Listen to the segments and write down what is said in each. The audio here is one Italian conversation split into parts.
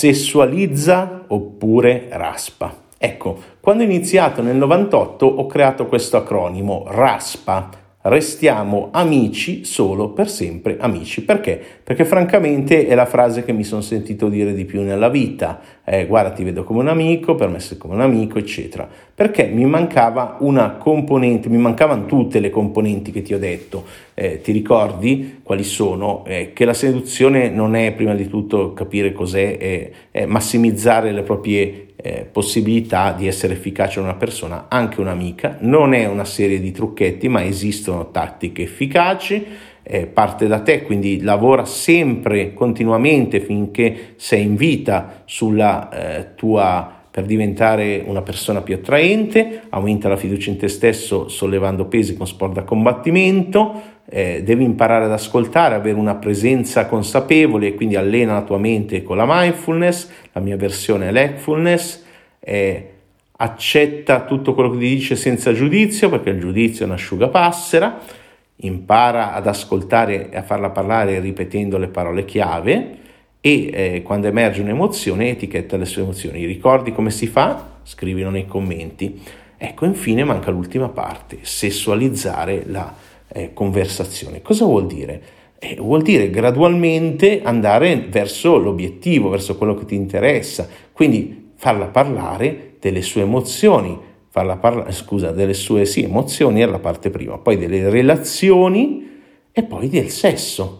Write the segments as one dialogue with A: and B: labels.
A: sessualizza oppure raspa. Ecco, quando ho iniziato nel 98 ho creato questo acronimo RASPA, restiamo amici solo per sempre amici. Perché? Perché francamente è la frase che mi sono sentito dire di più nella vita. Eh, guarda, ti vedo come un amico, per me sei come un amico, eccetera. Perché mi mancava una componente, mi mancavano tutte le componenti che ti ho detto. Eh, ti ricordi quali sono? Eh, che la seduzione non è prima di tutto capire cos'è, è massimizzare le proprie eh, possibilità di essere efficace una persona, anche un'amica. Non è una serie di trucchetti, ma esistono tattiche efficaci. Eh, parte da te, quindi lavora sempre, continuamente finché sei in vita sulla eh, tua per diventare una persona più attraente, aumenta la fiducia in te stesso sollevando pesi con sport da combattimento, eh, devi imparare ad ascoltare, avere una presenza consapevole e quindi allena la tua mente con la mindfulness, la mia versione è l'ectfulness, eh, accetta tutto quello che ti dice senza giudizio perché il giudizio è un'asciugapassera, impara ad ascoltare e a farla parlare ripetendo le parole chiave, e eh, quando emerge un'emozione etichetta le sue emozioni. Ricordi come si fa? Scrivilo nei commenti. Ecco, infine manca l'ultima parte, sessualizzare la eh, conversazione. Cosa vuol dire? Eh, vuol dire gradualmente andare verso l'obiettivo, verso quello che ti interessa, quindi farla parlare delle sue emozioni, farla parlare, scusa, delle sue sì, emozioni è la parte prima, poi delle relazioni e poi del sesso eh,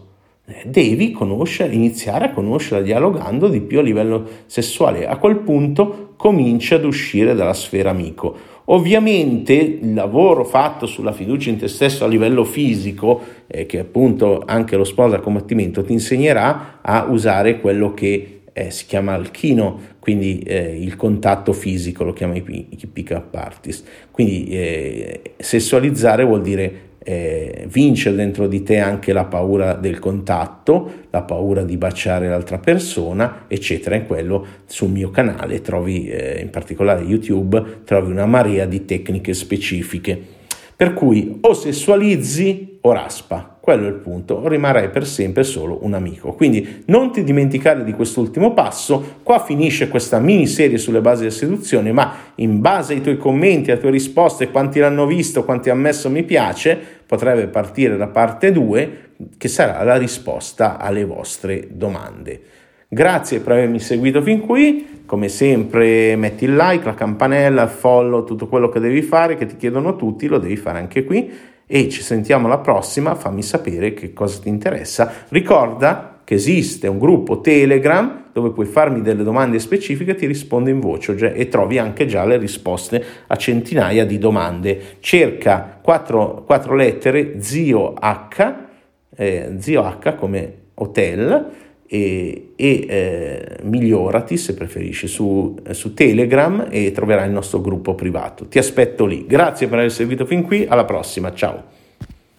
A: devi conoscere, iniziare a conoscerla dialogando di più a livello sessuale. A quel punto cominci ad uscire dalla sfera amico. Ovviamente il lavoro fatto sulla fiducia in te stesso a livello fisico, eh, che appunto anche lo sport da combattimento ti insegnerà a usare quello che eh, si chiama alchino, quindi eh, il contatto fisico, lo chiama i, i pick-up artist. Quindi eh, sessualizzare vuol dire eh, vincere dentro di te anche la paura del contatto, la paura di baciare l'altra persona, eccetera. In quello sul mio canale trovi, eh, in particolare YouTube, trovi una marea di tecniche specifiche. Per cui o sessualizzi o raspa, quello è il punto, rimarrai per sempre solo un amico. Quindi non ti dimenticare di quest'ultimo passo, qua finisce questa miniserie sulle basi della seduzione, ma in base ai tuoi commenti, alle tue risposte, quanti l'hanno visto, quanti hanno messo mi piace, potrebbe partire la parte 2 che sarà la risposta alle vostre domande. Grazie per avermi seguito fin qui, come sempre metti il like, la campanella, il follow, tutto quello che devi fare, che ti chiedono tutti, lo devi fare anche qui e ci sentiamo alla prossima, fammi sapere che cosa ti interessa. Ricorda che esiste un gruppo Telegram dove puoi farmi delle domande specifiche, ti rispondo in voce e trovi anche già le risposte a centinaia di domande. Cerca quattro, quattro lettere zio H, eh, zio H come hotel e, e eh, migliorati se preferisci su, su, Telegram e troverai il nostro gruppo privato. Ti aspetto lì. Grazie per aver seguito fin qui, alla prossima, ciao.